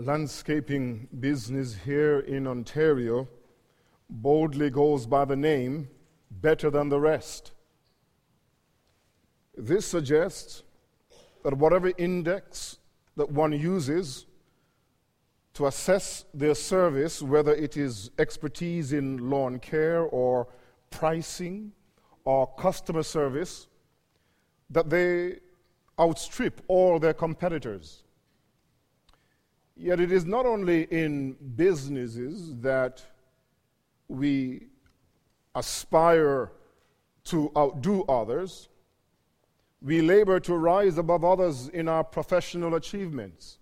Landscaping business here in Ontario boldly goes by the name Better Than the Rest. This suggests that whatever index that one uses to assess their service, whether it is expertise in lawn care or pricing or customer service, that they outstrip all their competitors. Yet it is not only in businesses that we aspire to outdo others, we labor to rise above others in our professional achievements,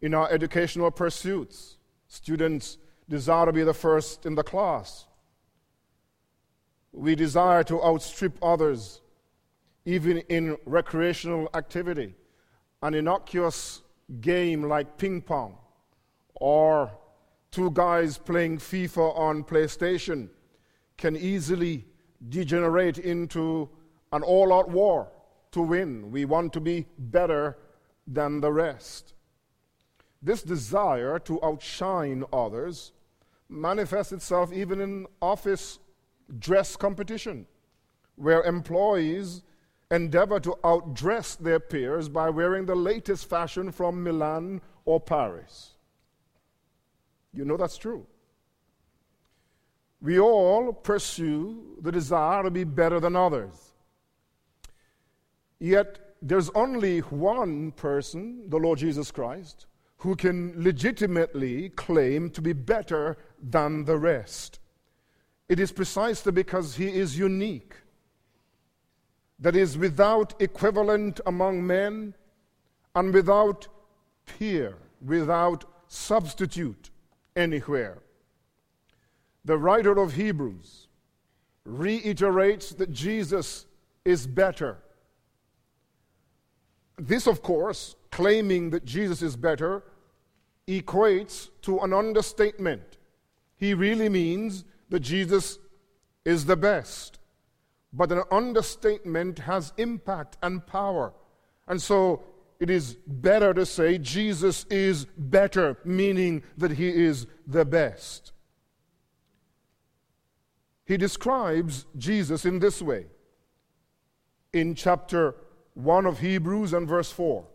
in our educational pursuits. Students desire to be the first in the class. We desire to outstrip others, even in recreational activity. An innocuous game like ping pong or two guys playing FIFA on PlayStation can easily degenerate into an all out war to win. We want to be better than the rest. This desire to outshine others manifests itself even in office dress competition, where employees endeavor to outdress their peers by wearing the latest fashion from Milan or Paris. You know that's true. We all pursue the desire to be better than others. Yet there's only one person, the Lord Jesus Christ, who can legitimately claim to be better than the rest. It is precisely because he is unique, that is without equivalent among men and without peer, without substitute anywhere. The writer of Hebrews reiterates that Jesus is better. This, of course, claiming that Jesus is better, equates to an understatement. He really means that Jesus is the best. But an understatement has impact and power. And so it is better to say Jesus is better, meaning that he is the best. He describes Jesus in this way in chapter 1 of Hebrews and verse 4,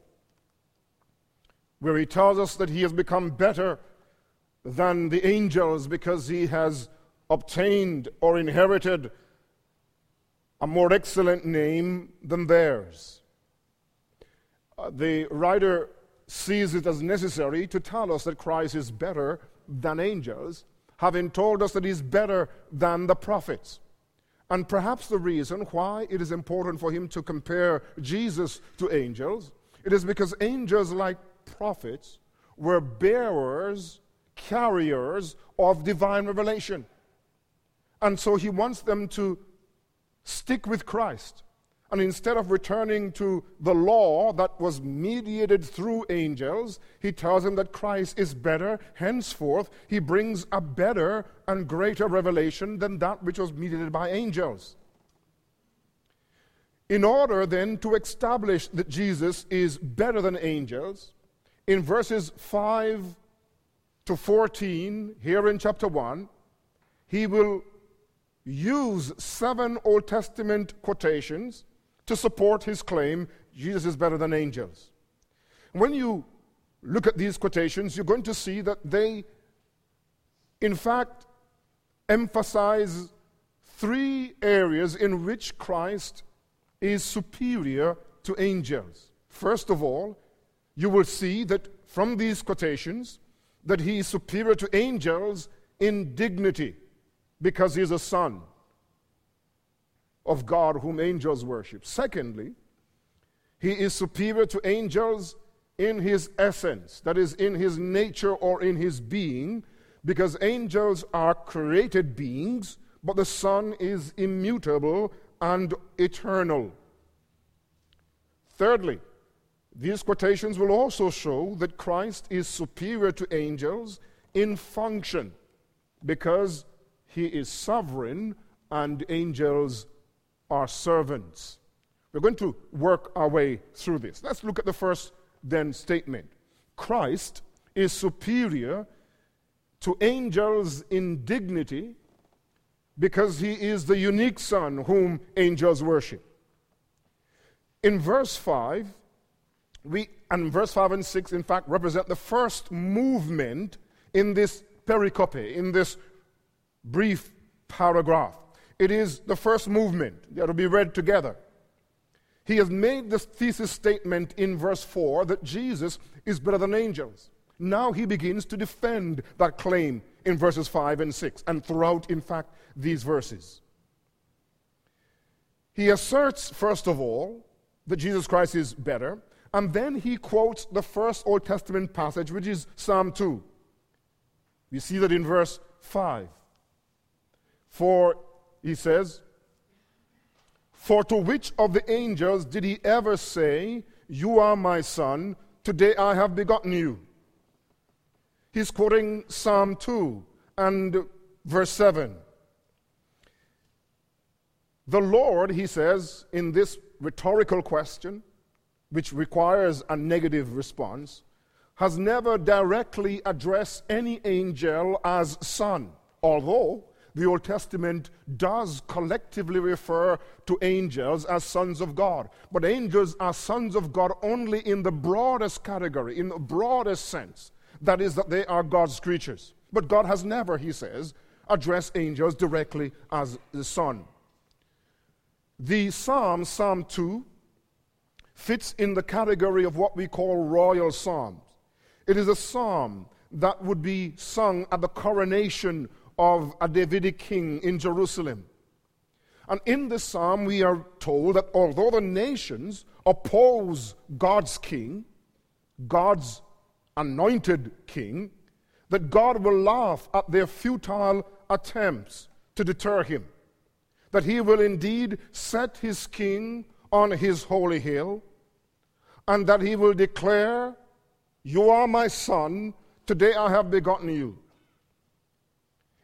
where he tells us that he has become better than the angels because he has obtained or inherited a more excellent name than theirs. Uh, the writer sees it as necessary to tell us that Christ is better than angels, having told us that he's better than the prophets. And perhaps the reason why it is important for him to compare Jesus to angels, it is because angels, like prophets, were bearers, carriers of divine revelation. And so he wants them to stick with Christ and instead of returning to the law that was mediated through angels, he tells them that Christ is better. Henceforth, he brings a better and greater revelation than that which was mediated by angels. In order then to establish that Jesus is better than angels, in verses 5 to 14, here in chapter 1, he will use seven Old Testament quotations to support his claim Jesus is better than angels. When you look at these quotations, you're going to see that they, in fact, emphasize three areas in which Christ is superior to angels. First of all, you will see that from these quotations that he is superior to angels in dignity because he is a son of God whom angels worship. Secondly, he is superior to angels in his essence, that is, in his nature or in his being, because angels are created beings, but the Son is immutable and eternal. Thirdly, these quotations will also show that Christ is superior to angels in function, because he is sovereign and angels are servants. We're going to work our way through this. Let's look at the first then statement. Christ is superior to angels in dignity because he is the unique Son whom angels worship. In verse 5, we, and verse 5 and 6, in fact, represent the first movement in this pericope, in this brief paragraph. It is the first movement that will be read together. He has made this thesis statement in verse 4 that Jesus is better than angels. Now he begins to defend that claim in verses 5 and 6, and throughout, in fact, these verses. He asserts, first of all, that Jesus Christ is better, and then he quotes the first Old Testament passage, which is Psalm 2. We see that in verse 5. For, he says, For to which of the angels did he ever say, You are my son, today I have begotten you? He's quoting Psalm 2 and verse 7. The Lord, he says, in this rhetorical question, which requires a negative response, has never directly addressed any angel as son, although the Old Testament does collectively refer to angels as sons of God. But angels are sons of God only in the broadest category, in the broadest sense. That is, that they are God's creatures. But God has never, he says, addressed angels directly as the Son. The Psalm, Psalm 2, fits in the category of what we call royal psalms. It is a psalm that would be sung at the coronation of a Davidic king in Jerusalem. And in this psalm, we are told that although the nations oppose God's king, God's anointed king, that God will laugh at their futile attempts to deter him, that he will indeed set his king on his holy hill, and that he will declare, You are my son, today I have begotten you.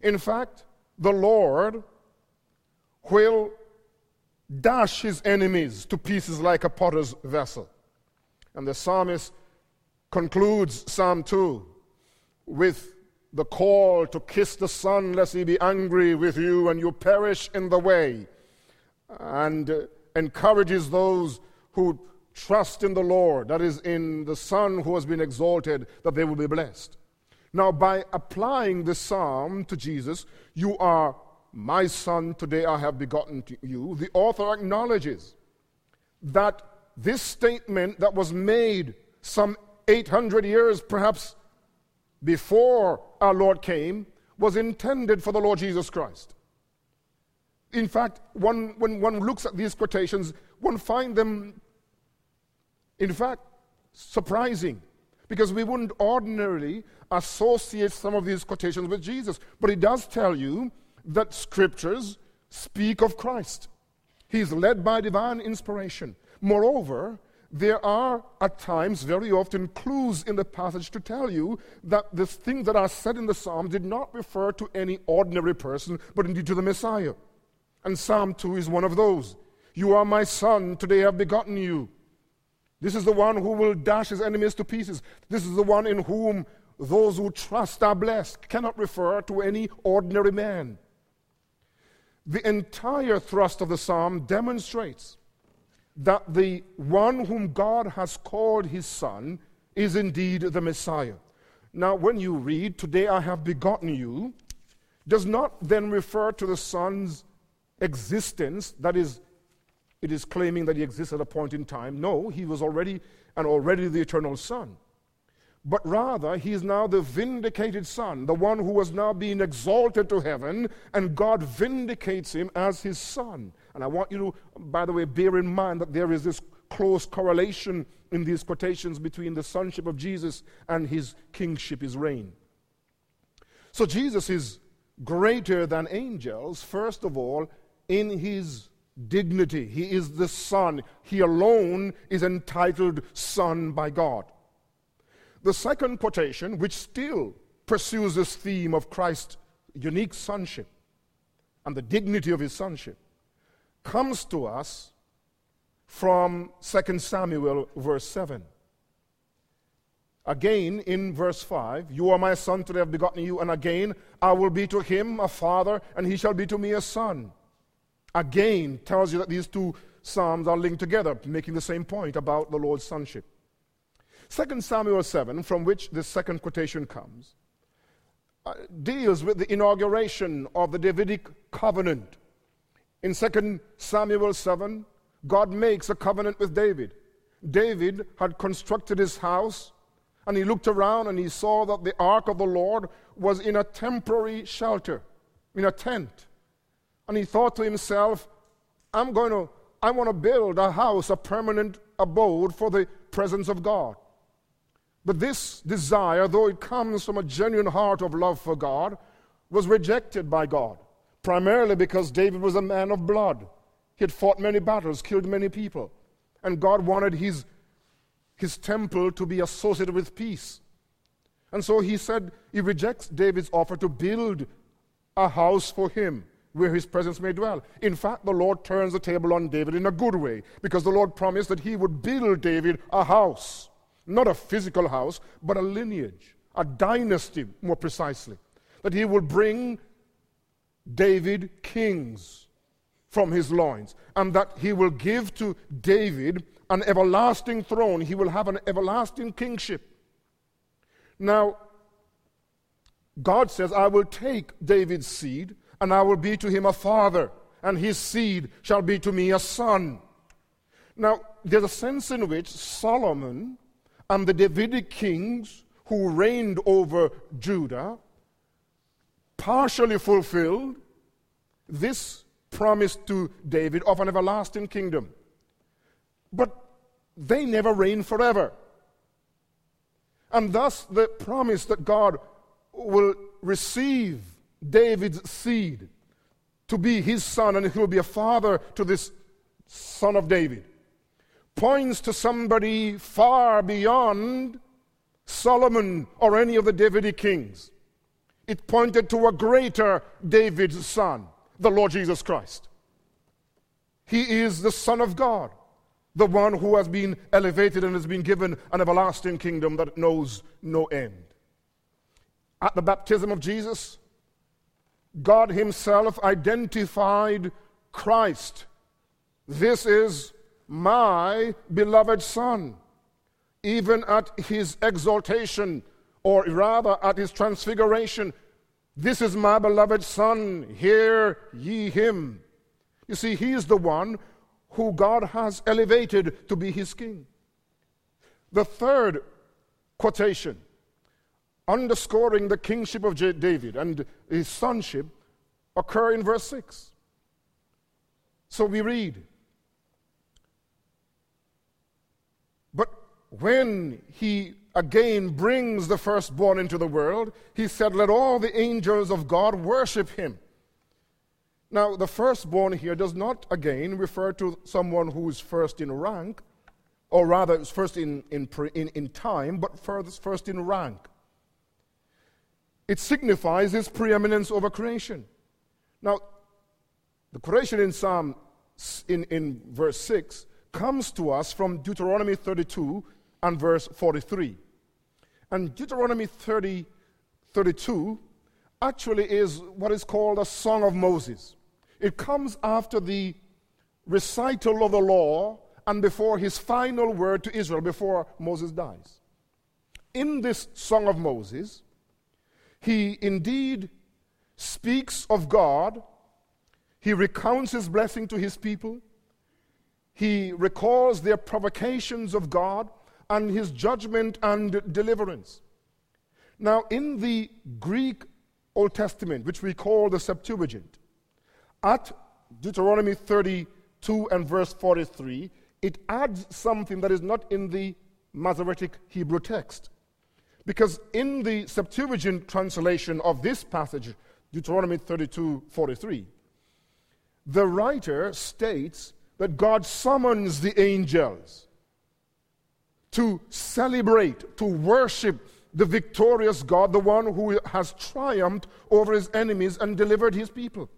In fact, the Lord will dash his enemies to pieces like a potter's vessel. And the psalmist concludes Psalm 2 with the call to kiss the Son, lest he be angry with you and you perish in the way, and encourages those who trust in the Lord, that is, in the Son who has been exalted, that they will be blessed. Now, by applying the psalm to Jesus, you are my son, today I have begotten you, the author acknowledges that this statement that was made some 800 years perhaps before our Lord came was intended for the Lord Jesus Christ. In fact, one, when one looks at these quotations, one finds them, in fact, surprising because we wouldn't ordinarily associate some of these quotations with Jesus. But it does tell you that scriptures speak of Christ. He's led by divine inspiration. Moreover, there are at times, very often, clues in the passage to tell you that the things that are said in the psalm did not refer to any ordinary person, but indeed to the Messiah. And Psalm 2 is one of those. You are my son, today I have begotten you. This is the one who will dash his enemies to pieces. This is the one in whom those who trust are blessed. Cannot refer to any ordinary man. The entire thrust of the psalm demonstrates that the one whom God has called his son is indeed the Messiah. Now, when you read, Today I have begotten you, does not then refer to the son's existence, that is, it is claiming that he exists at a point in time. No, he was already and already the eternal son. But rather, he is now the vindicated son, the one who has now been exalted to heaven, and God vindicates him as his son. And I want you to, by the way, bear in mind that there is this close correlation in these quotations between the sonship of Jesus and his kingship, his reign. So Jesus is greater than angels, first of all, in his dignity. He is the Son. He alone is entitled Son by God. The second quotation, which still pursues this theme of Christ's unique sonship and the dignity of his sonship, comes to us from 2 Samuel, verse 7. Again, in verse 5, You are my son, today I have begotten you. And again, I will be to him a father, and he shall be to me a son. Again, tells you that these two psalms are linked together, making the same point about the Lord's sonship. 2 Samuel 7, from which this second quotation comes, uh, deals with the inauguration of the Davidic covenant. In 2 Samuel 7, God makes a covenant with David. David had constructed his house, and he looked around and he saw that the ark of the Lord was in a temporary shelter, in a tent. And he thought to himself, I'm going to, I want to build a house, a permanent abode for the presence of God. But this desire, though it comes from a genuine heart of love for God, was rejected by God, primarily because David was a man of blood. He had fought many battles, killed many people, and God wanted his, his temple to be associated with peace. And so he said he rejects David's offer to build a house for him where his presence may dwell. In fact, the Lord turns the table on David in a good way because the Lord promised that he would build David a house. Not a physical house, but a lineage, a dynasty, more precisely. That he will bring David kings from his loins, and that he will give to David an everlasting throne. He will have an everlasting kingship. Now, God says, I will take David's seed, and I will be to him a father, and his seed shall be to me a son. Now, there's a sense in which Solomon and the Davidic kings who reigned over Judah partially fulfilled this promise to David of an everlasting kingdom. But they never reigned forever. And thus, the promise that God will receive David's seed to be his son and he will be a father to this son of David points to somebody far beyond Solomon or any of the Davidic kings. It pointed to a greater David's son, the Lord Jesus Christ. He is the Son of God, the one who has been elevated and has been given an everlasting kingdom that knows no end. At the baptism of Jesus, God Himself identified Christ. This is my beloved Son. Even at his exaltation, or rather at his transfiguration, this is my beloved Son, hear ye him. You see, he is the one who God has elevated to be his king. The third quotation, underscoring the kingship of David and his sonship, occur in verse 6. So we read, But when he again brings the firstborn into the world, he said, Let all the angels of God worship him. Now, the firstborn here does not again refer to someone who is first in rank, or rather, is first in, in, in, in time, but first, first in rank. It signifies his preeminence over creation. Now, the creation in Psalm in, in verse 6 comes to us from Deuteronomy 32 and verse 43. And Deuteronomy 30, 32 actually is what is called a Song of Moses. It comes after the recital of the law and before his final word to Israel before Moses dies. In this Song of Moses, he indeed speaks of God, he recounts his blessing to his people, he recalls their provocations of God and his judgment and deliverance. Now, in the Greek Old Testament, which we call the Septuagint, at Deuteronomy 32 and verse 43, it adds something that is not in the Masoretic Hebrew text. Because in the Septuagint translation of this passage, Deuteronomy 32 43, the writer states that God summons the angels to celebrate, to worship the victorious God, the one who has triumphed over his enemies and delivered his people.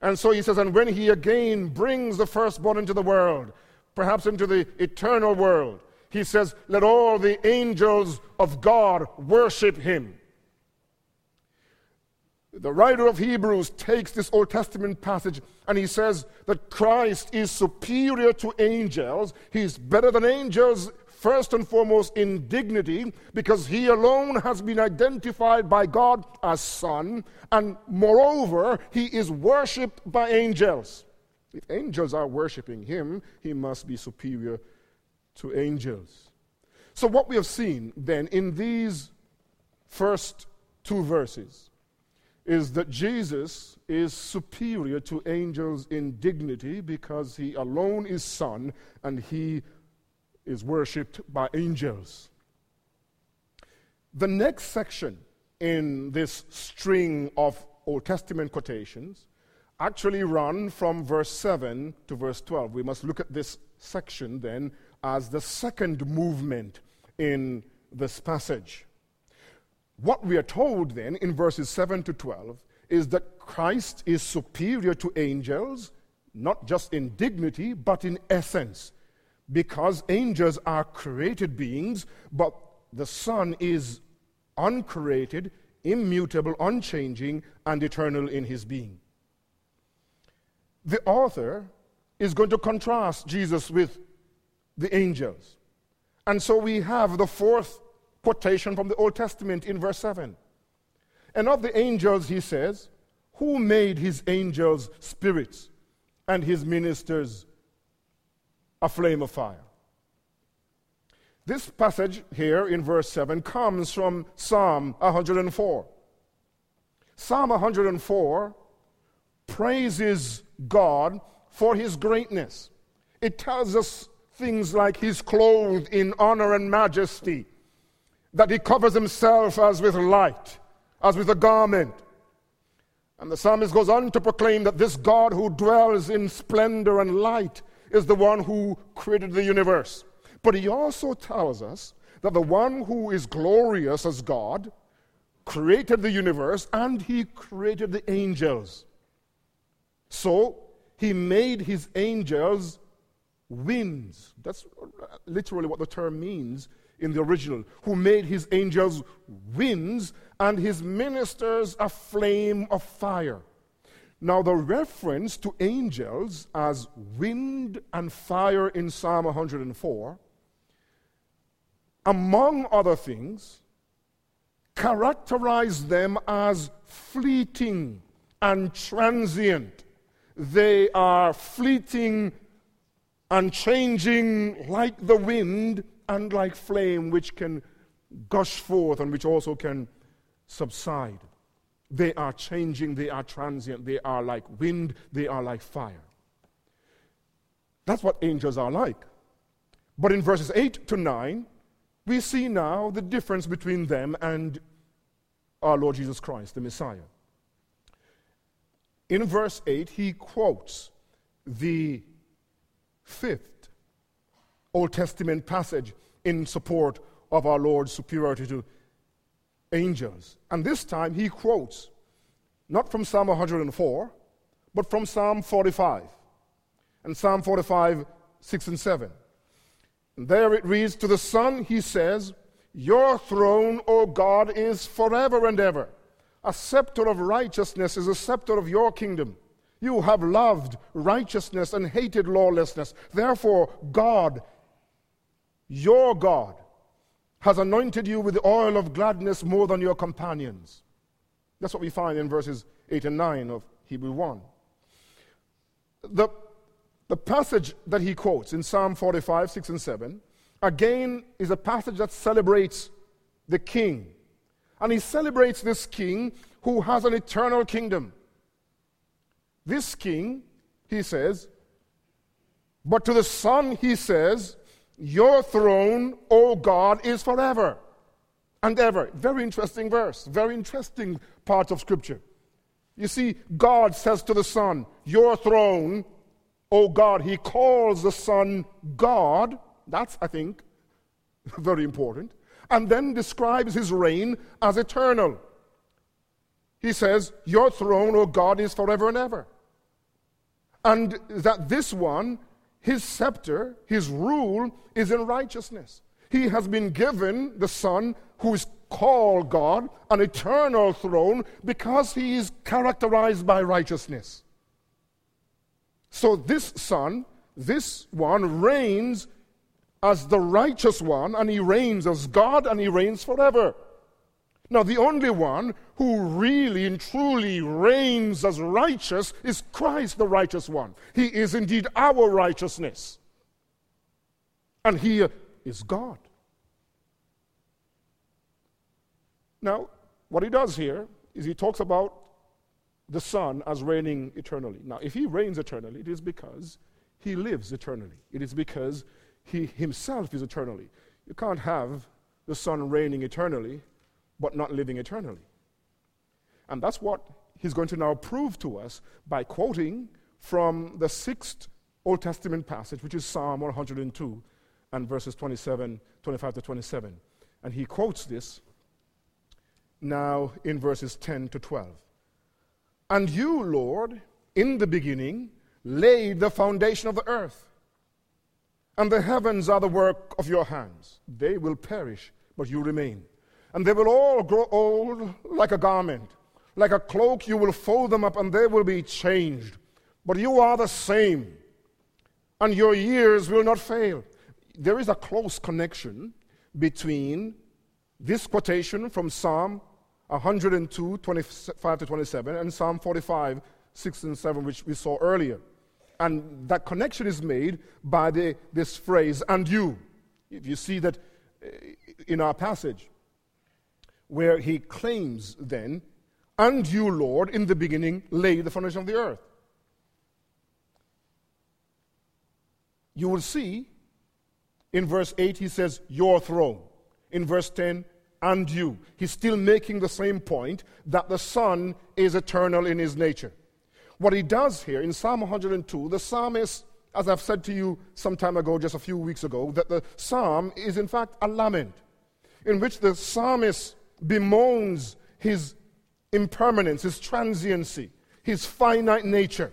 And so he says, and when he again brings the firstborn into the world, perhaps into the eternal world, he says, Let all the angels of God worship him. The writer of Hebrews takes this Old Testament passage and he says that Christ is superior to angels. He's better than angels, first and foremost in dignity, because he alone has been identified by God as Son, and moreover, he is worshipped by angels. If angels are worshiping him, he must be superior to angels. So, what we have seen then in these first two verses is that Jesus is superior to angels in dignity because he alone is Son and he is worshipped by angels. The next section in this string of Old Testament quotations actually run from verse 7 to verse 12. We must look at this section then as the second movement in this passage. What we are told then in verses 7 to 12 is that Christ is superior to angels, not just in dignity, but in essence. Because angels are created beings, but the Son is uncreated, immutable, unchanging, and eternal in his being. The author is going to contrast Jesus with the angels. And so we have the fourth quotation from the Old Testament in verse 7. And of the angels, he says, Who made his angels spirits and his ministers a flame of fire? This passage here in verse 7 comes from Psalm 104. Psalm 104 praises God for his greatness. It tells us things like he's clothed in honor and majesty that he covers himself as with light, as with a garment. And the psalmist goes on to proclaim that this God who dwells in splendor and light is the one who created the universe. But he also tells us that the one who is glorious as God created the universe and he created the angels. So he made his angels winds. That's literally what the term means in the original, who made his angels winds and his ministers a flame of fire. Now, the reference to angels as wind and fire in Psalm 104, among other things, characterize them as fleeting and transient. They are fleeting and changing like the wind and like flame which can gush forth and which also can subside. They are changing, they are transient, they are like wind, they are like fire. That's what angels are like. But in verses 8 to 9, we see now the difference between them and our Lord Jesus Christ, the Messiah. In verse 8, he quotes the fifth Old Testament passage in support of our Lord's superiority to angels. And this time he quotes not from Psalm 104, but from Psalm 45. And Psalm 45, 6 and 7. And there it reads, To the Son he says, Your throne, O God, is forever and ever. A scepter of righteousness is a scepter of your kingdom. You have loved righteousness and hated lawlessness. Therefore, God your God has anointed you with the oil of gladness more than your companions. That's what we find in verses 8 and 9 of Hebrew 1. The, the passage that he quotes in Psalm 45, 6 and 7, again is a passage that celebrates the king. And he celebrates this king who has an eternal kingdom. This king, he says, but to the Son, he says, your throne, O God, is forever and ever. Very interesting verse, very interesting part of Scripture. You see, God says to the Son, Your throne, O God, He calls the Son God. That's, I think, very important. And then describes His reign as eternal. He says, Your throne, O God, is forever and ever. And that this one his scepter, his rule is in righteousness. He has been given the Son who is called God, an eternal throne, because he is characterized by righteousness. So this Son, this one, reigns as the righteous one, and he reigns as God, and he reigns forever. Now, the only one who really and truly reigns as righteous is Christ, the righteous one. He is indeed our righteousness. And he is God. Now, what he does here is he talks about the Son as reigning eternally. Now, if he reigns eternally, it is because he lives eternally. It is because he himself is eternally. You can't have the Son reigning eternally but not living eternally. And that's what he's going to now prove to us by quoting from the sixth Old Testament passage, which is Psalm 102 and verses 27, 25 to 27. And he quotes this now in verses 10 to 12. And you, Lord, in the beginning laid the foundation of the earth, and the heavens are the work of your hands. They will perish, but you remain and they will all grow old like a garment. Like a cloak, you will fold them up, and they will be changed. But you are the same, and your years will not fail. There is a close connection between this quotation from Psalm 102, 25 to 27, and Psalm 45, 6 and 7, which we saw earlier. And that connection is made by the, this phrase, and you. If you see that eh, in our passage, where he claims then, and you, Lord, in the beginning laid the foundation of the earth. You will see in verse 8 he says, Your throne. In verse 10, and you. He's still making the same point that the Son is eternal in his nature. What he does here in Psalm 102, the psalmist, as I've said to you some time ago, just a few weeks ago, that the psalm is in fact a lament in which the psalmist bemoans his impermanence, his transiency, his finite nature.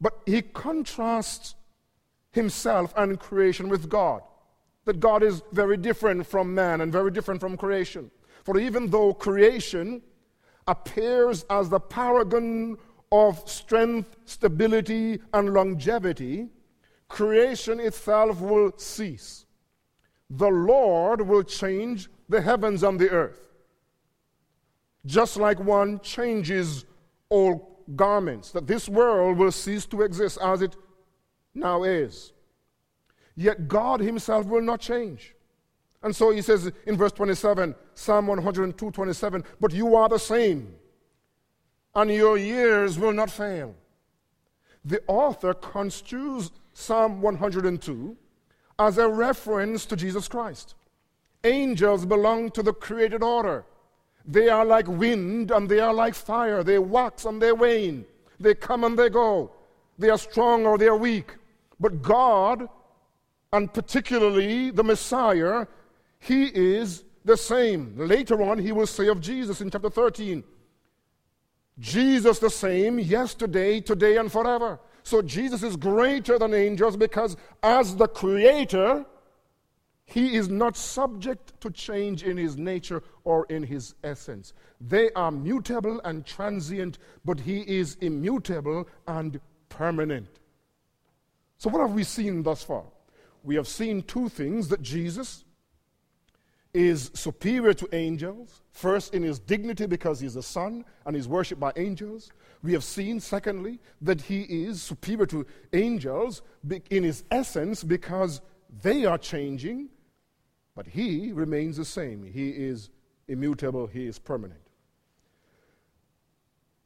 But he contrasts himself and creation with God. That God is very different from man and very different from creation. For even though creation appears as the paragon of strength, stability, and longevity, creation itself will cease. The Lord will change the heavens and the earth. Just like one changes all garments, that this world will cease to exist as it now is. Yet God Himself will not change. And so He says in verse 27, Psalm 102 27, but you are the same, and your years will not fail. The author construes Psalm 102 as a reference to Jesus Christ. Angels belong to the created order. They are like wind and they are like fire. They wax and they wane. They come and they go. They are strong or they are weak. But God, and particularly the Messiah, He is the same. Later on, He will say of Jesus in chapter 13 Jesus the same yesterday, today, and forever. So Jesus is greater than angels because as the Creator, he is not subject to change in his nature or in his essence. They are mutable and transient, but he is immutable and permanent. So, what have we seen thus far? We have seen two things that Jesus is superior to angels. First, in his dignity, because he's a son and is worshipped by angels. We have seen, secondly, that he is superior to angels in his essence because they are changing but he remains the same. He is immutable, he is permanent.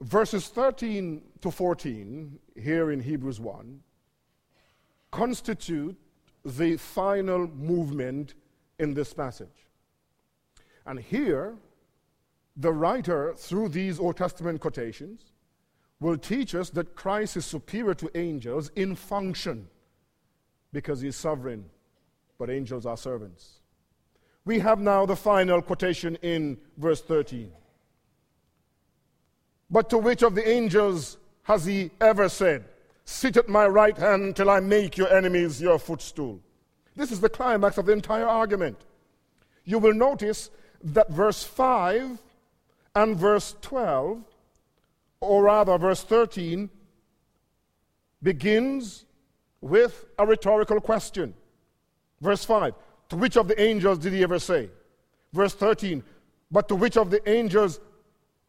Verses 13 to 14, here in Hebrews 1, constitute the final movement in this passage. And here, the writer, through these Old Testament quotations, will teach us that Christ is superior to angels in function because he is sovereign, but angels are servants. We have now the final quotation in verse 13. But to which of the angels has he ever said, Sit at my right hand till I make your enemies your footstool. This is the climax of the entire argument. You will notice that verse 5 and verse 12, or rather verse 13, begins with a rhetorical question. Verse 5 To which of the angels did he ever say? Verse 13 But to which of the angels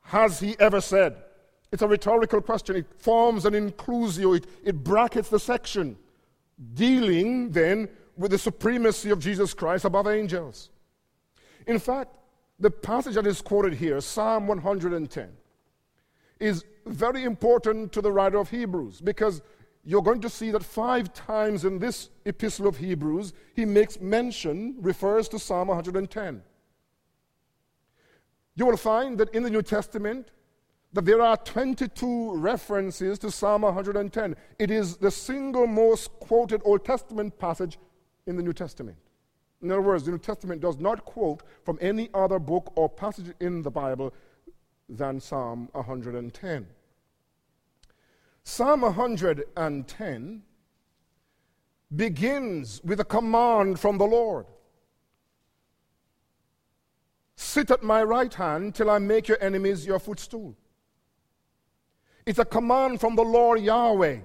has he ever said? It's a rhetorical question. It forms an inclusio, it, it brackets the section, dealing then with the supremacy of Jesus Christ above angels. In fact, the passage that is quoted here, Psalm 110, is very important to the writer of Hebrews because you're going to see that five times in this epistle of Hebrews, he makes mention, refers to Psalm 110. You will find that in the New Testament, that there are 22 references to Psalm 110. It is the single most quoted Old Testament passage in the New Testament. In other words, the New Testament does not quote from any other book or passage in the Bible than Psalm 110. Psalm 110 begins with a command from the Lord Sit at my right hand till I make your enemies your footstool. It's a command from the Lord Yahweh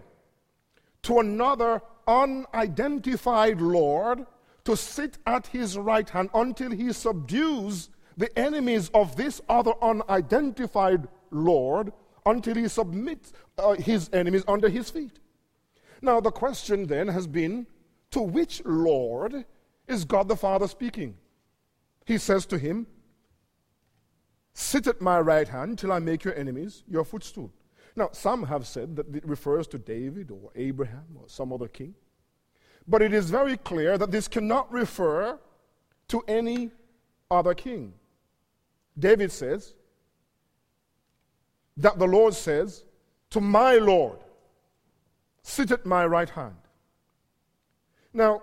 to another unidentified Lord to sit at his right hand until he subdues the enemies of this other unidentified Lord, until he submits uh, his enemies under his feet. Now, the question then has been to which Lord is God the Father speaking? He says to him, Sit at my right hand till I make your enemies your footstool. Now, some have said that it refers to David or Abraham or some other king. But it is very clear that this cannot refer to any other king. David says that the Lord says, To my Lord, sit at my right hand. Now,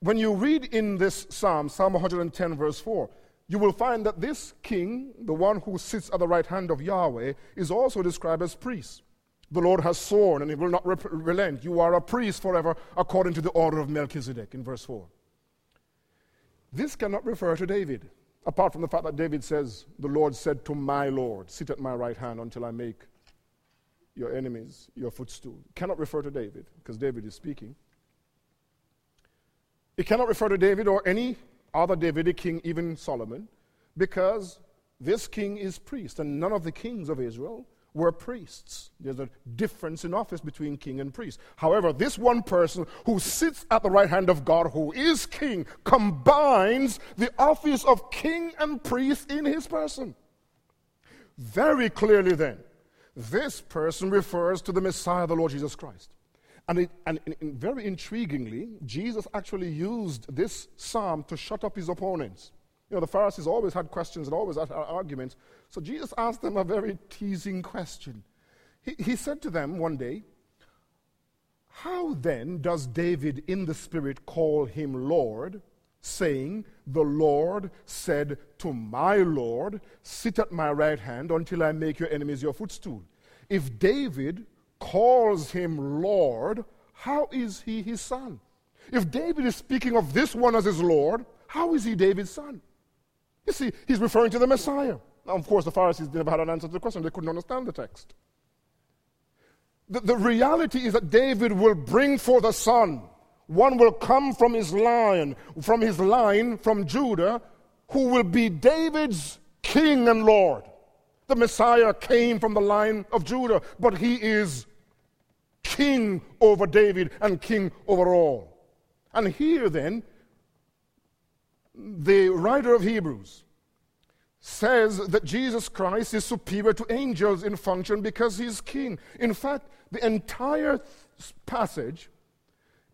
when you read in this psalm, Psalm 110, verse 4, you will find that this king, the one who sits at the right hand of Yahweh, is also described as priest. The Lord has sworn and he will not rep- relent. You are a priest forever according to the order of Melchizedek in verse 4. This cannot refer to David, apart from the fact that David says, The Lord said to my Lord, Sit at my right hand until I make your enemies your footstool. It cannot refer to David, because David is speaking. It cannot refer to David or any other Davidic king, even Solomon, because this king is priest, and none of the kings of Israel were priests. There's a difference in office between king and priest. However, this one person who sits at the right hand of God, who is king, combines the office of king and priest in his person. Very clearly, then, this person refers to the Messiah, the Lord Jesus Christ. And, it, and, and very intriguingly, Jesus actually used this psalm to shut up his opponents. You know, the Pharisees always had questions and always had arguments. So Jesus asked them a very teasing question. He, he said to them one day, How then does David in the Spirit call him Lord, saying, The Lord said to my Lord, Sit at my right hand until I make your enemies your footstool? If David calls him Lord, how is he his son? If David is speaking of this one as his Lord, how is he David's son? You see, he's referring to the Messiah. Now, of course, the Pharisees never had an answer to the question. They couldn't understand the text. The, the reality is that David will bring forth a son. One will come from his line, from his line, from Judah, who will be David's king and Lord. The Messiah came from the line of Judah, but he is king over David and king over all. And here then, the writer of Hebrews says that Jesus Christ is superior to angels in function because he's king. In fact, the entire passage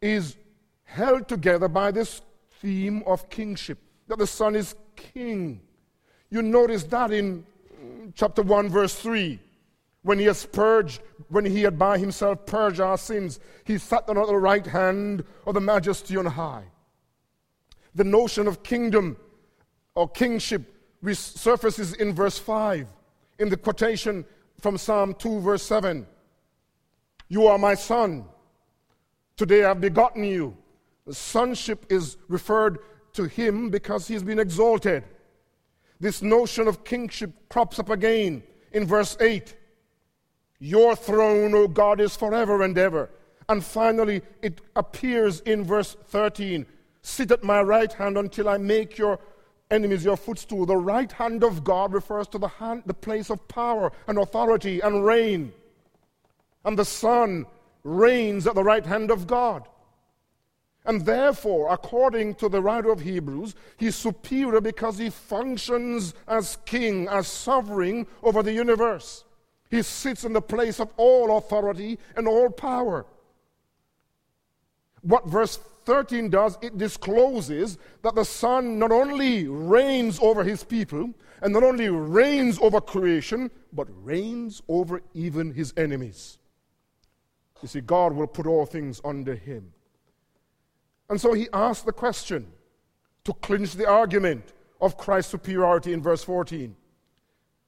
is held together by this theme of kingship, that the Son is king. You notice that in mm, chapter 1, verse 3. When he has purged, when he had by himself purged our sins, he sat at the right hand of the majesty on high. The notion of kingdom or kingship resurfaces in verse 5 in the quotation from Psalm 2, verse 7. You are my son. Today I've begotten you. Sonship is referred to him because he's been exalted. This notion of kingship crops up again in verse 8. Your throne, O God, is forever and ever. And finally, it appears in verse 13 Sit at my right hand until I make your enemies your footstool. The right hand of God refers to the, hand, the place of power and authority and reign. And the Son reigns at the right hand of God. And therefore, according to the writer of Hebrews, he's superior because he functions as king, as sovereign over the universe. He sits in the place of all authority and all power. What verse 13 does, it discloses that the Son not only reigns over his people, and not only reigns over creation, but reigns over even his enemies. You see, God will put all things under him. And so he asked the question to clinch the argument of Christ's superiority in verse 14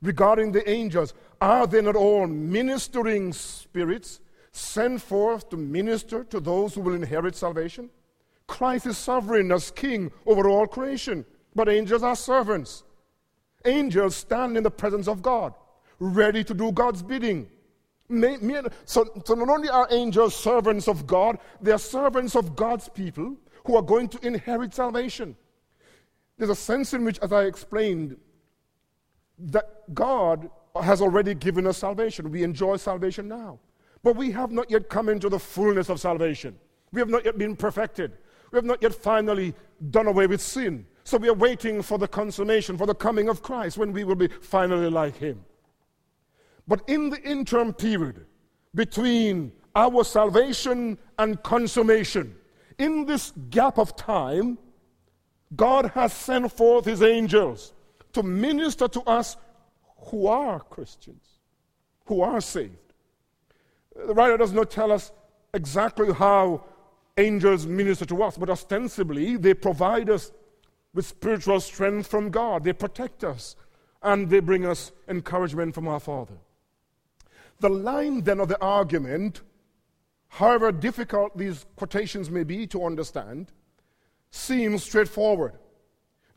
regarding the angels. Are they not all ministering spirits sent forth to minister to those who will inherit salvation? Christ is sovereign as king over all creation, but angels are servants. Angels stand in the presence of God, ready to do God's bidding. So, so not only are angels servants of God, they are servants of God's people who are going to inherit salvation. There's a sense in which, as I explained, that God has already given us salvation. We enjoy salvation now. But we have not yet come into the fullness of salvation. We have not yet been perfected. We have not yet finally done away with sin. So we are waiting for the consummation, for the coming of Christ, when we will be finally like Him. But in the interim period between our salvation and consummation, in this gap of time, God has sent forth His angels to minister to us who are Christians, who are saved. The writer does not tell us exactly how angels minister to us, but ostensibly they provide us with spiritual strength from God. They protect us and they bring us encouragement from our Father. The line then of the argument, however difficult these quotations may be to understand, seems straightforward.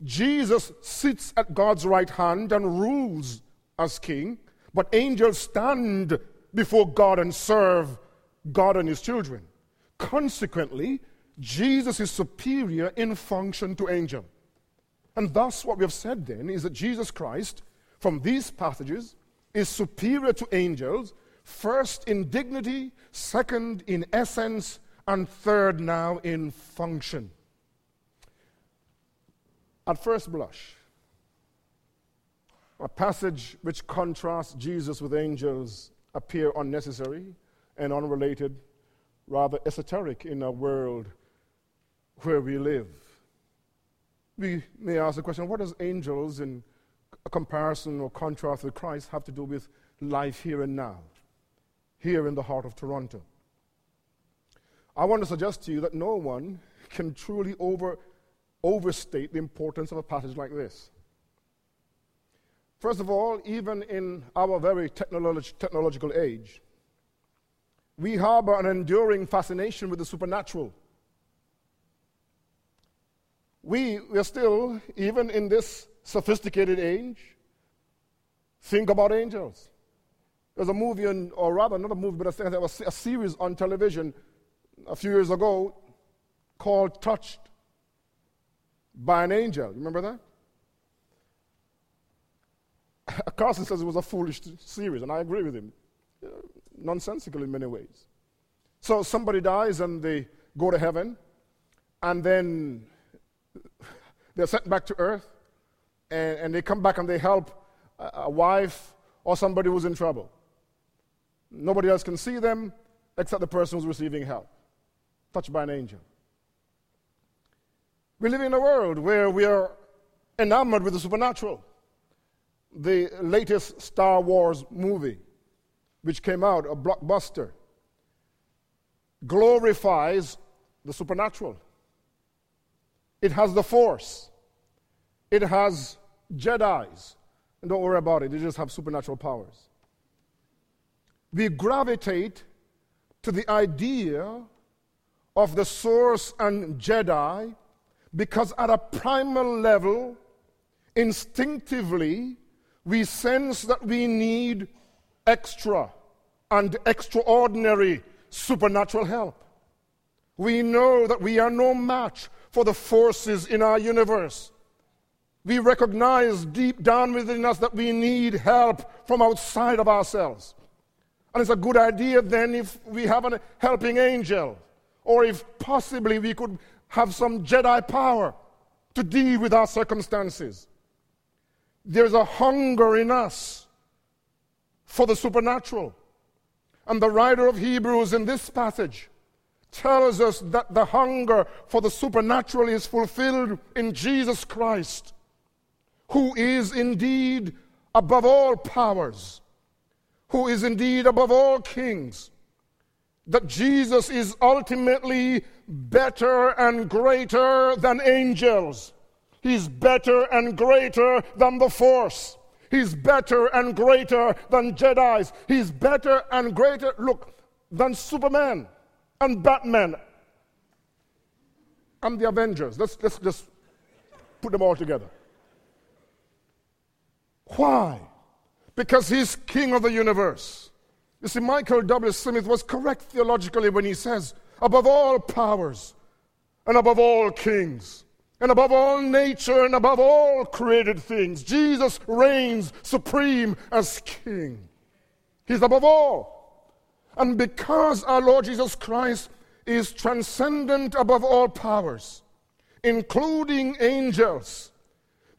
Jesus sits at God's right hand and rules as king, but angels stand before God and serve God and his children. Consequently, Jesus is superior in function to angel. And thus, what we have said then is that Jesus Christ, from these passages, is superior to angels, first in dignity, second in essence, and third now in function. At first blush, a passage which contrasts Jesus with angels appear unnecessary and unrelated rather esoteric in a world where we live. We may ask the question what does angels, in a comparison or contrast with Christ, have to do with life here and now, here in the heart of Toronto? I want to suggest to you that no one can truly over, overstate the importance of a passage like this. First of all, even in our very technolog- technological age, we harbor an enduring fascination with the supernatural. We, we are still, even in this sophisticated age, think about angels. There's a movie, or rather, not a movie, but a series on television a few years ago called Touched by an Angel. Remember that? Carson says it was a foolish series, and I agree with him nonsensical in many ways. So somebody dies and they go to heaven, and then they're sent back to earth, and, and they come back and they help a, a wife or somebody who's in trouble. Nobody else can see them except the person who's receiving help, touched by an angel. We live in a world where we are enamored with the supernatural. The latest Star Wars movie which came out, a blockbuster, glorifies the supernatural. It has the force. It has Jedi's. And don't worry about it, they just have supernatural powers. We gravitate to the idea of the source and Jedi because, at a primal level, instinctively, we sense that we need extra and extraordinary supernatural help. We know that we are no match for the forces in our universe. We recognize deep down within us that we need help from outside of ourselves. And it's a good idea then if we have a helping angel, or if possibly we could have some Jedi power to deal with our circumstances. There's a hunger in us for the supernatural. And the writer of Hebrews in this passage tells us that the hunger for the supernatural is fulfilled in Jesus Christ, who is indeed above all powers, who is indeed above all kings. That Jesus is ultimately better and greater than angels. He's better and greater than the Force. He's better and greater than Jedi's. He's better and greater, look, than Superman and Batman and the Avengers. Let's, let's just put them all together. Why? Because he's king of the universe. You see, Michael W. Smith was correct theologically when he says, above all powers and above all kings and above all nature and above all created things, Jesus reigns supreme as king. He's above all. And because our Lord Jesus Christ is transcendent above all powers, including angels,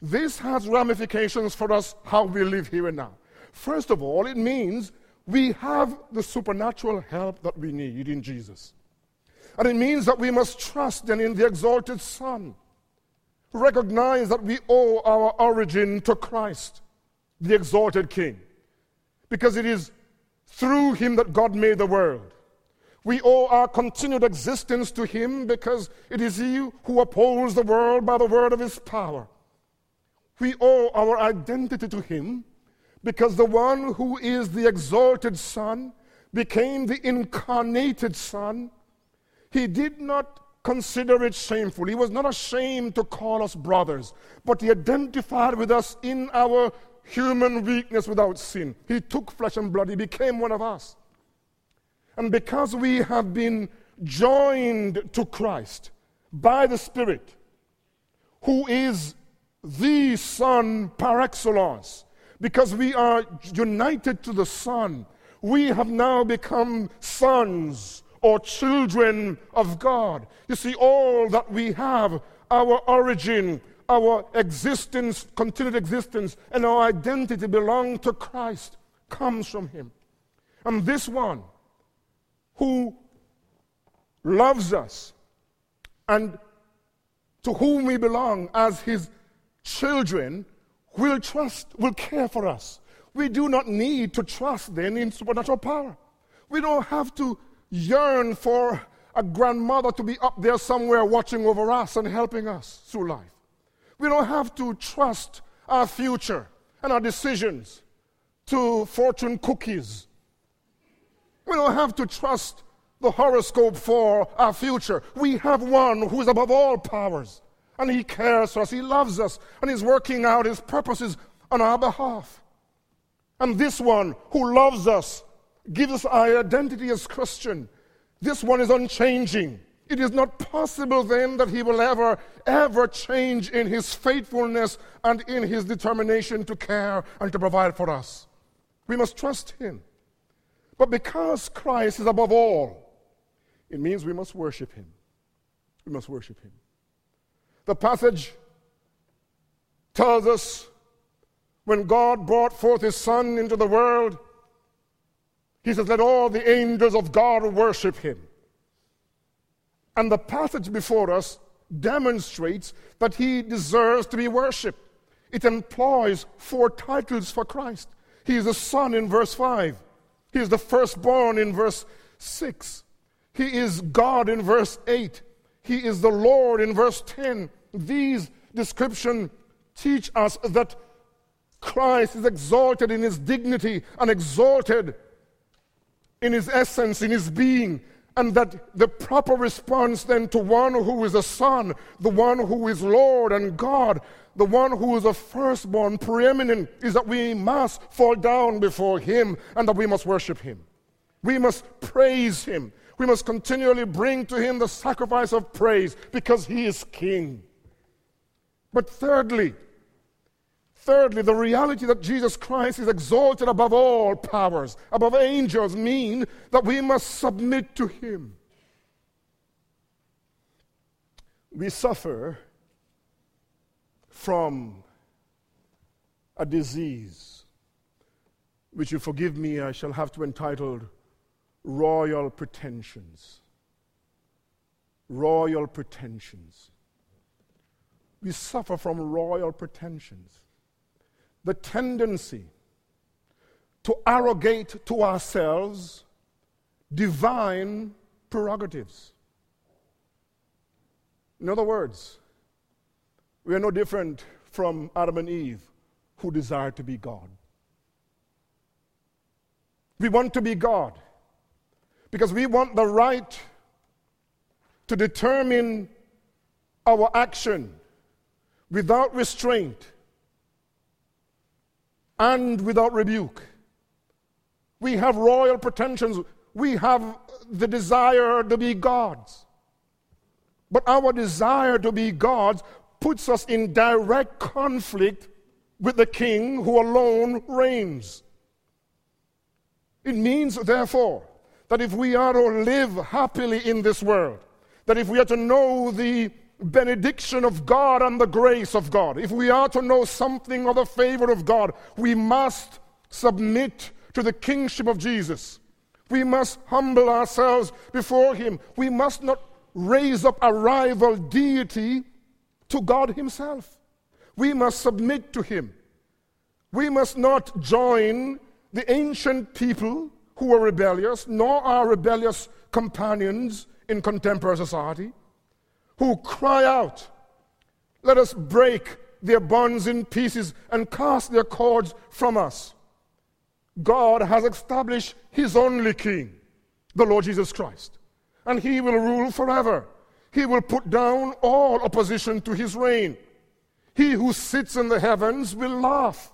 this has ramifications for us how we live here and now. First of all, it means we have the supernatural help that we need in Jesus. And it means that we must trust then in the exalted Son. Recognize that we owe our origin to Christ, the exalted King, because it is through him that God made the world. We owe our continued existence to him because it is he who upholds the world by the word of his power. We owe our identity to him because the one who is the exalted Son became the incarnated Son. He did not consider it shameful. He was not ashamed to call us brothers, but he identified with us in our human weakness without sin. He took flesh and blood, He became one of us. And because we have been joined to Christ by the Spirit, who is the Son par excellence, because we are united to the Son, we have now become sons or children of God. You see, all that we have, our origin, our existence, continued existence, and our identity belong to Christ comes from Him. And this one who loves us and to whom we belong as His children will trust, will care for us. We do not need to trust then in supernatural power. We don't have to yearn for a grandmother to be up there somewhere watching over us and helping us through life. We don't have to trust our future and our decisions to fortune cookies. We don't have to trust the horoscope for our future. We have one who is above all powers, and he cares for us, he loves us, and he's working out his purposes on our behalf. And this one who loves us gives us our identity as Christian. This one is unchanging. It is not possible then that he will ever, ever change in his faithfulness and in his determination to care and to provide for us. We must trust him. But because Christ is above all, it means we must worship him. We must worship him. The passage tells us when God brought forth his Son into the world, he says, Let all the angels of God worship him. And the passage before us demonstrates that he deserves to be worshiped. It employs four titles for Christ. He is the Son in verse 5, He is the firstborn in verse 6, He is God in verse 8, He is the Lord in verse 10. These descriptions teach us that Christ is exalted in his dignity and exalted in his essence, in his being, and that the proper response then to one who is a son, the one who is Lord and God, the one who is a firstborn, preeminent, is that we must fall down before him and that we must worship him. We must praise him. We must continually bring to him the sacrifice of praise because he is king. But thirdly, Thirdly, the reality that Jesus Christ is exalted above all powers, above angels, mean that we must submit to him. We suffer from a disease, which you forgive me, I shall have to entitle Royal Pretensions. Royal Pretensions. We suffer from royal pretensions the tendency to arrogate to ourselves divine prerogatives. In other words, we are no different from Adam and Eve who desired to be God. We want to be God because we want the right to determine our action without restraint and without rebuke. We have royal pretensions. We have the desire to be gods. But our desire to be gods puts us in direct conflict with the king who alone reigns. It means, therefore, that if we are to live happily in this world, that if we are to know the benediction of God and the grace of God, if we are to know something of the favor of God, we must submit to the kingship of Jesus. We must humble ourselves before Him. We must not raise up a rival deity to God Himself. We must submit to Him. We must not join the ancient people who were rebellious, nor our rebellious companions in contemporary society who cry out, Let us break their bonds in pieces and cast their cords from us. God has established his only king, the Lord Jesus Christ, and he will rule forever. He will put down all opposition to his reign. He who sits in the heavens will laugh,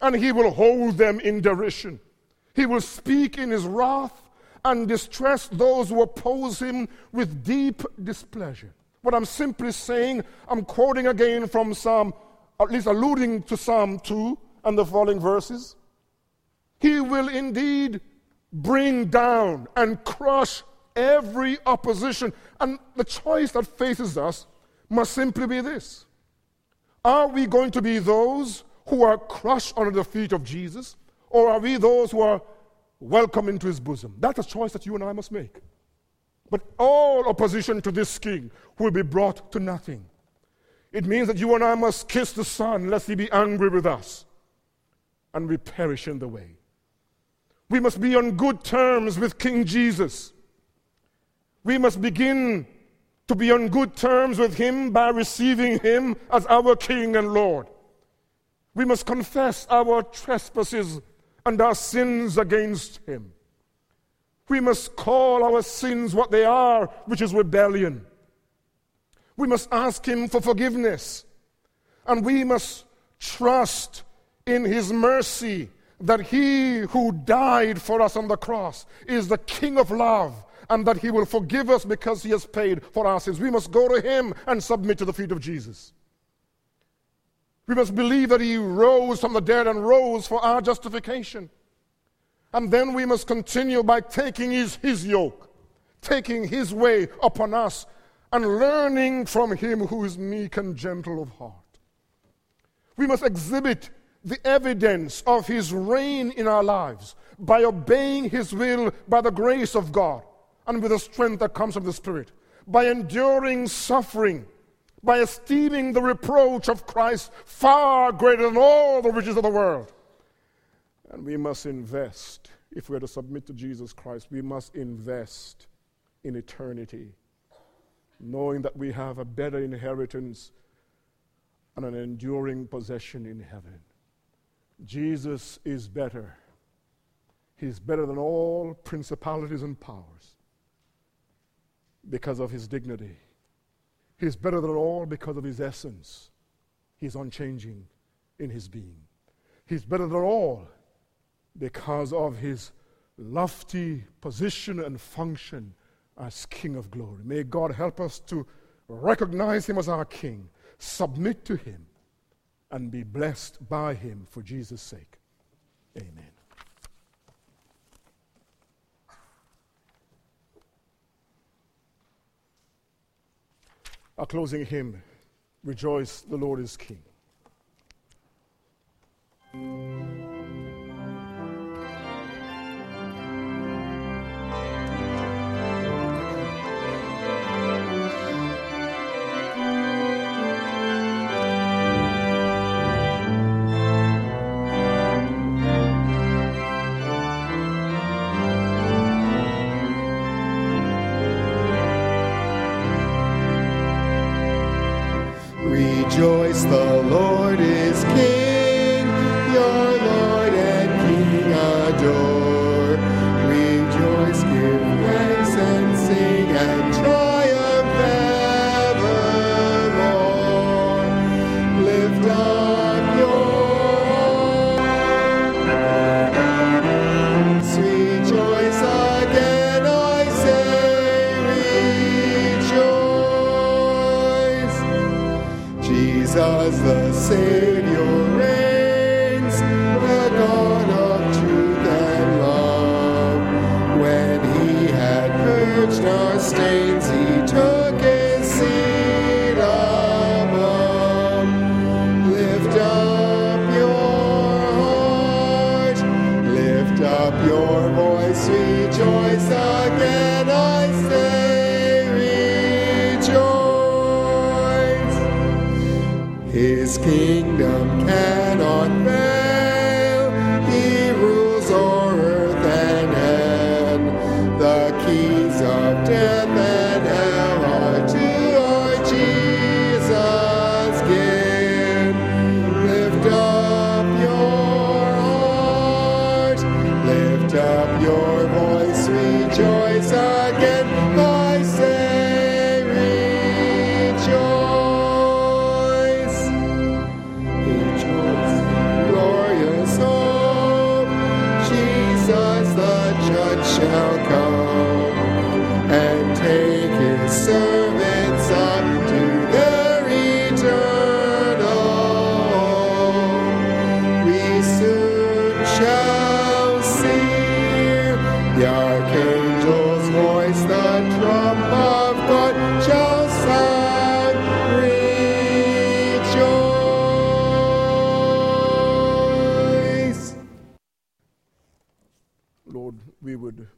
and he will hold them in derision. He will speak in his wrath and distress those who oppose him with deep displeasure. What I'm simply saying, I'm quoting again from Psalm, at least alluding to Psalm 2 and the following verses. He will indeed bring down and crush every opposition. And the choice that faces us must simply be this Are we going to be those who are crushed under the feet of Jesus? Or are we those who are welcome into his bosom. That's a choice that you and I must make. But all opposition to this king will be brought to nothing. It means that you and I must kiss the Son, lest he be angry with us and we perish in the way. We must be on good terms with King Jesus. We must begin to be on good terms with him by receiving him as our King and Lord. We must confess our trespasses and our sins against him. We must call our sins what they are, which is rebellion. We must ask him for forgiveness. And we must trust in his mercy that he who died for us on the cross is the King of love and that he will forgive us because he has paid for our sins. We must go to him and submit to the feet of Jesus. We must believe that He rose from the dead and rose for our justification. And then we must continue by taking His, his yoke, taking His way upon us, and learning from Him who is meek and gentle of heart. We must exhibit the evidence of His reign in our lives by obeying His will by the grace of God and with the strength that comes from the Spirit, by enduring suffering by esteeming the reproach of Christ far greater than all the riches of the world. And we must invest, if we're to submit to Jesus Christ, we must invest in eternity, knowing that we have a better inheritance and an enduring possession in heaven. Jesus is better. He's better than all principalities and powers because of his dignity. He's better than all because of his essence. He's unchanging in his being. He's better than all because of his lofty position and function as King of glory. May God help us to recognize him as our King, submit to him, and be blessed by him for Jesus' sake. Amen. Our closing hymn Rejoice, the Lord is King.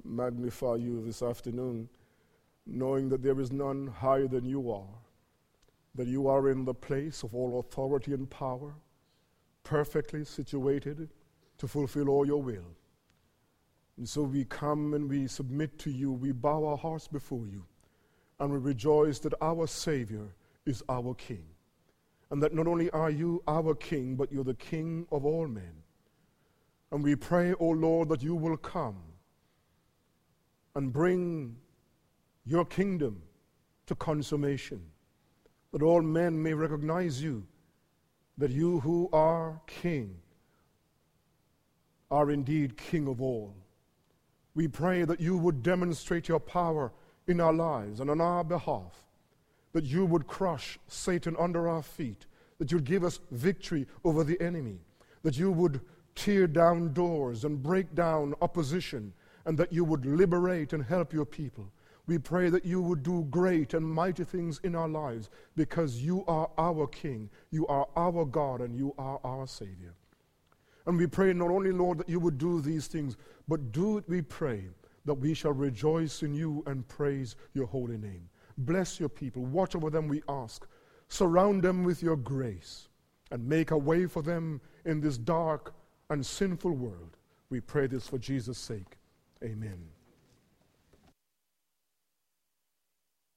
Magnify you this afternoon, knowing that there is none higher than you are, that you are in the place of all authority and power, perfectly situated to fulfill all your will. And so we come and we submit to you, we bow our hearts before you, and we rejoice that our Savior is our King. And that not only are you our King, but you're the King of all men. And we pray, O Lord, that you will come and bring your kingdom to consummation, that all men may recognize you, that you who are King are indeed King of all. We pray that you would demonstrate your power in our lives and on our behalf, that you would crush Satan under our feet, that you'd give us victory over the enemy, that you would tear down doors and break down opposition, and that you would liberate and help your people. We pray that you would do great and mighty things in our lives because you are our King, you are our God, and you are our Savior. And we pray not only, Lord, that you would do these things, but do it, we pray, that we shall rejoice in you and praise your holy name. Bless your people. Watch over them, we ask. Surround them with your grace and make a way for them in this dark and sinful world. We pray this for Jesus' sake. Amen.